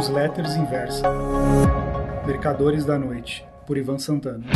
Newsletters Inversa. Mercadores da Noite, por Ivan Santana.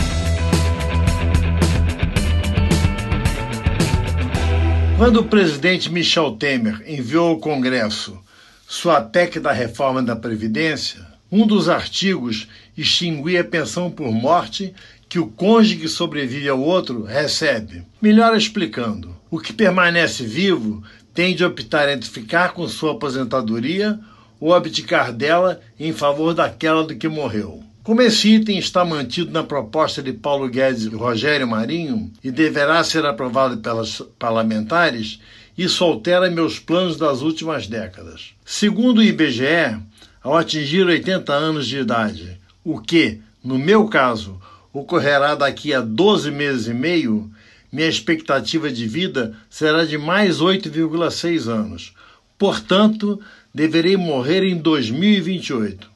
Quando o presidente Michel Temer enviou ao Congresso sua PEC da reforma da Previdência, um dos artigos extinguia a pensão por morte que o cônjuge que sobrevive ao outro recebe. Melhor explicando, o que permanece vivo tem de optar entre ficar com sua aposentadoria ou abdicar dela em favor daquela do que morreu. Como esse item está mantido na proposta de Paulo Guedes e Rogério Marinho e deverá ser aprovado pelas parlamentares, isso altera meus planos das últimas décadas. Segundo o IBGE, ao atingir 80 anos de idade, o que, no meu caso, ocorrerá daqui a 12 meses e meio, minha expectativa de vida será de mais 8,6 anos. Portanto, deverei morrer em 2028.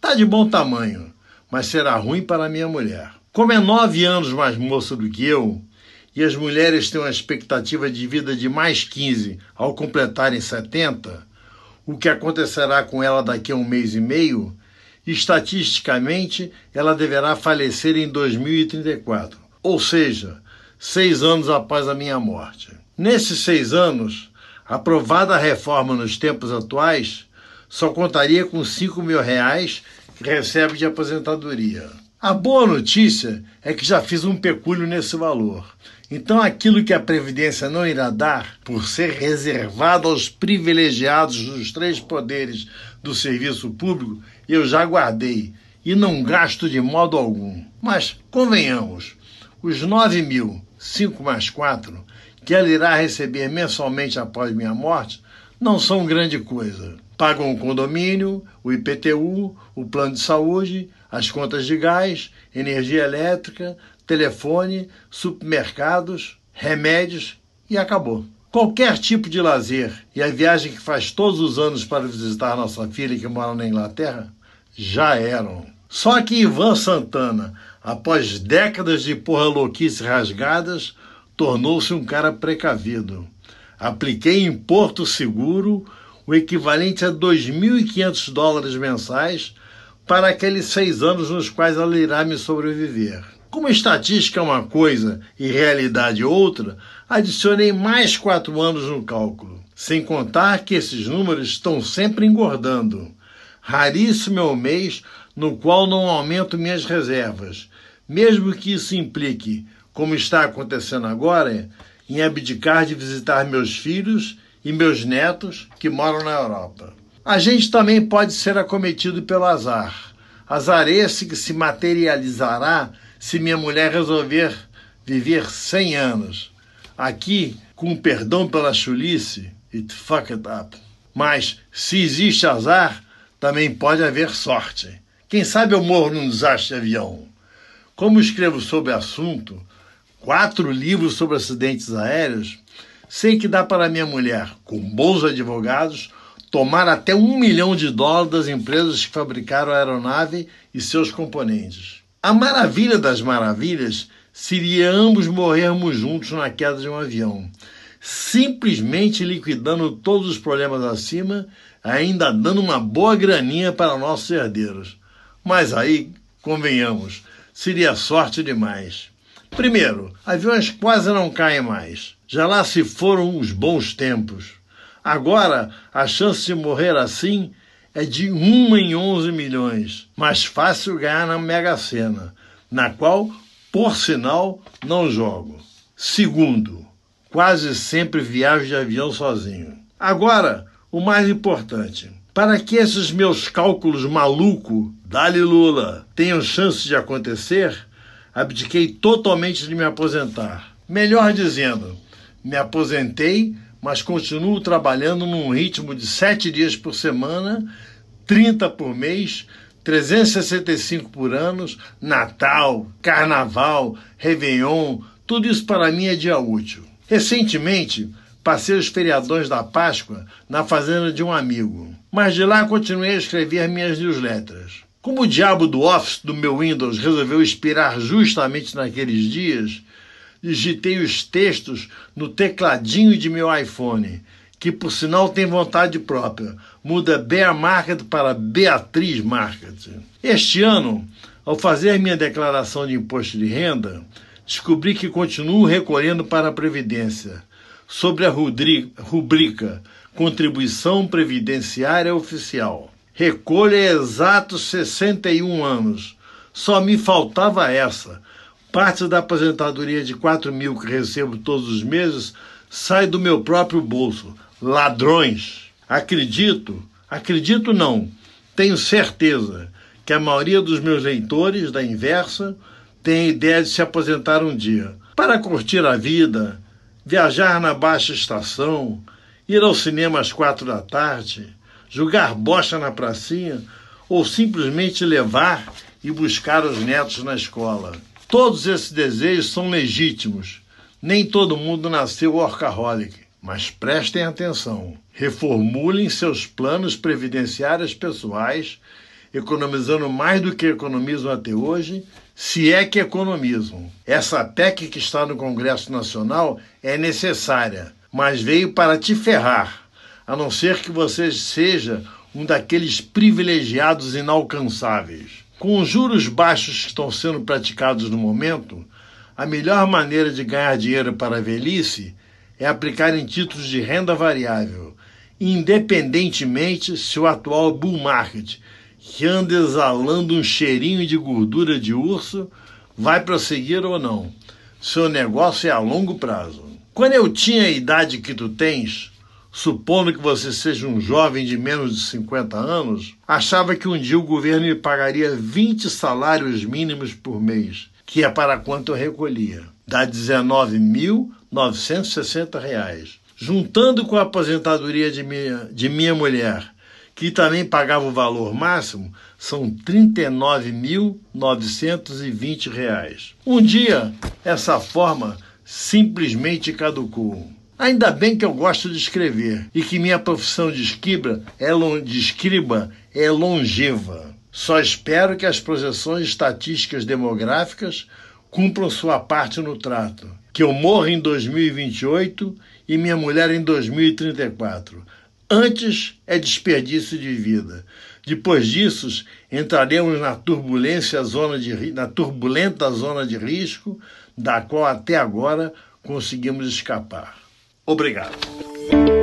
Tá de bom tamanho, mas será ruim para minha mulher. Como é nove anos mais moça do que eu, e as mulheres têm uma expectativa de vida de mais 15 ao completarem 70, o que acontecerá com ela daqui a um mês e meio, estatisticamente ela deverá falecer em 2034. Ou seja, seis anos após a minha morte. Nesses seis anos, aprovada a reforma nos tempos atuais, só contaria com cinco mil reais que recebe de aposentadoria. A boa notícia é que já fiz um pecúlio nesse valor. Então, aquilo que a Previdência não irá dar, por ser reservado aos privilegiados dos três poderes do serviço público, eu já guardei e não gasto de modo algum. Mas, convenhamos, os 9 mil 5 mais 4, que ela irá receber mensalmente após minha morte, não são grande coisa. Pagam o condomínio, o IPTU, o plano de saúde, as contas de gás, energia elétrica, telefone, supermercados, remédios e acabou. Qualquer tipo de lazer e a viagem que faz todos os anos para visitar nossa filha que mora na Inglaterra já eram. Só que Ivan Santana após décadas de porra louquice rasgadas, tornou-se um cara precavido. Apliquei em Porto Seguro o equivalente a 2.500 dólares mensais para aqueles seis anos nos quais ela irá me sobreviver. Como estatística é uma coisa e realidade outra, adicionei mais quatro anos no cálculo. Sem contar que esses números estão sempre engordando. Raríssimo é o mês no qual não aumento minhas reservas, mesmo que isso implique, como está acontecendo agora, em abdicar de visitar meus filhos e meus netos que moram na Europa. A gente também pode ser acometido pelo azar. Azar esse que se materializará se minha mulher resolver viver 100 anos. Aqui, com perdão pela chulice, it fucked up. Mas, se existe azar, também pode haver sorte. Quem sabe eu morro num desastre de avião. Como escrevo sobre o assunto, quatro livros sobre acidentes aéreos, sei que dá para minha mulher, com bons advogados, tomar até um milhão de dólares das empresas que fabricaram a aeronave e seus componentes. A maravilha das maravilhas seria ambos morrermos juntos na queda de um avião, simplesmente liquidando todos os problemas acima, ainda dando uma boa graninha para nossos herdeiros. Mas aí, convenhamos, seria sorte demais. Primeiro, aviões quase não caem mais. Já lá se foram os bons tempos. Agora, a chance de morrer assim é de uma em 11 milhões. Mais fácil ganhar na Mega Sena, na qual, por sinal, não jogo. Segundo, quase sempre viajo de avião sozinho. Agora, o mais importante. Para que esses meus cálculos maluco, dali Lula, tenham chance de acontecer, abdiquei totalmente de me aposentar. Melhor dizendo, me aposentei, mas continuo trabalhando num ritmo de sete dias por semana, 30 por mês, 365 por ano, Natal, Carnaval, Réveillon, tudo isso para mim é dia útil. Recentemente, passei os feriadões da Páscoa na fazenda de um amigo mas de lá continuei a escrever minhas newsletters. Como o diabo do Office do meu Windows resolveu expirar justamente naqueles dias, digitei os textos no tecladinho de meu iPhone, que por sinal tem vontade própria, muda Bear Market para Beatriz Market. Este ano, ao fazer minha declaração de imposto de renda, descobri que continuo recolhendo para a Previdência, sobre a rubrica Contribuição Previdenciária Oficial. Recolho é exatos 61 anos. Só me faltava essa. Parte da aposentadoria de 4 mil que recebo todos os meses sai do meu próprio bolso. Ladrões. Acredito, acredito não, tenho certeza que a maioria dos meus leitores da inversa tem a ideia de se aposentar um dia para curtir a vida, viajar na baixa estação, ir ao cinema às quatro da tarde, jogar bocha na pracinha ou simplesmente levar e buscar os netos na escola. Todos esses desejos são legítimos. Nem todo mundo nasceu workaholic. Mas prestem atenção. Reformulem seus planos previdenciários pessoais, economizando mais do que economizam até hoje, se é que economizam. Essa PEC que está no Congresso Nacional é necessária, mas veio para te ferrar, a não ser que você seja um daqueles privilegiados inalcançáveis. Com os juros baixos que estão sendo praticados no momento, a melhor maneira de ganhar dinheiro para a velhice é aplicar em títulos de renda variável, independentemente se o atual bull market, que anda exalando um cheirinho de gordura de urso, vai prosseguir ou não. Seu negócio é a longo prazo. Quando eu tinha a idade que tu tens, supondo que você seja um jovem de menos de 50 anos, achava que um dia o governo me pagaria 20 salários mínimos por mês, que é para quanto eu recolhia. Dá R$ 19.960. Juntando com a aposentadoria de minha, de minha mulher, que também pagava o valor máximo, são R$ 39.920. Um dia, essa forma simplesmente caducou. Ainda bem que eu gosto de escrever e que minha profissão de escriba é, de escriba é longeva. Só espero que as projeções estatísticas demográficas cumpram sua parte no trato. Que eu morra em 2028 e minha mulher em 2034. Antes é desperdício de vida. Depois disso, entraremos na turbulência zona de na turbulenta zona de risco, da qual até agora conseguimos escapar. Obrigado.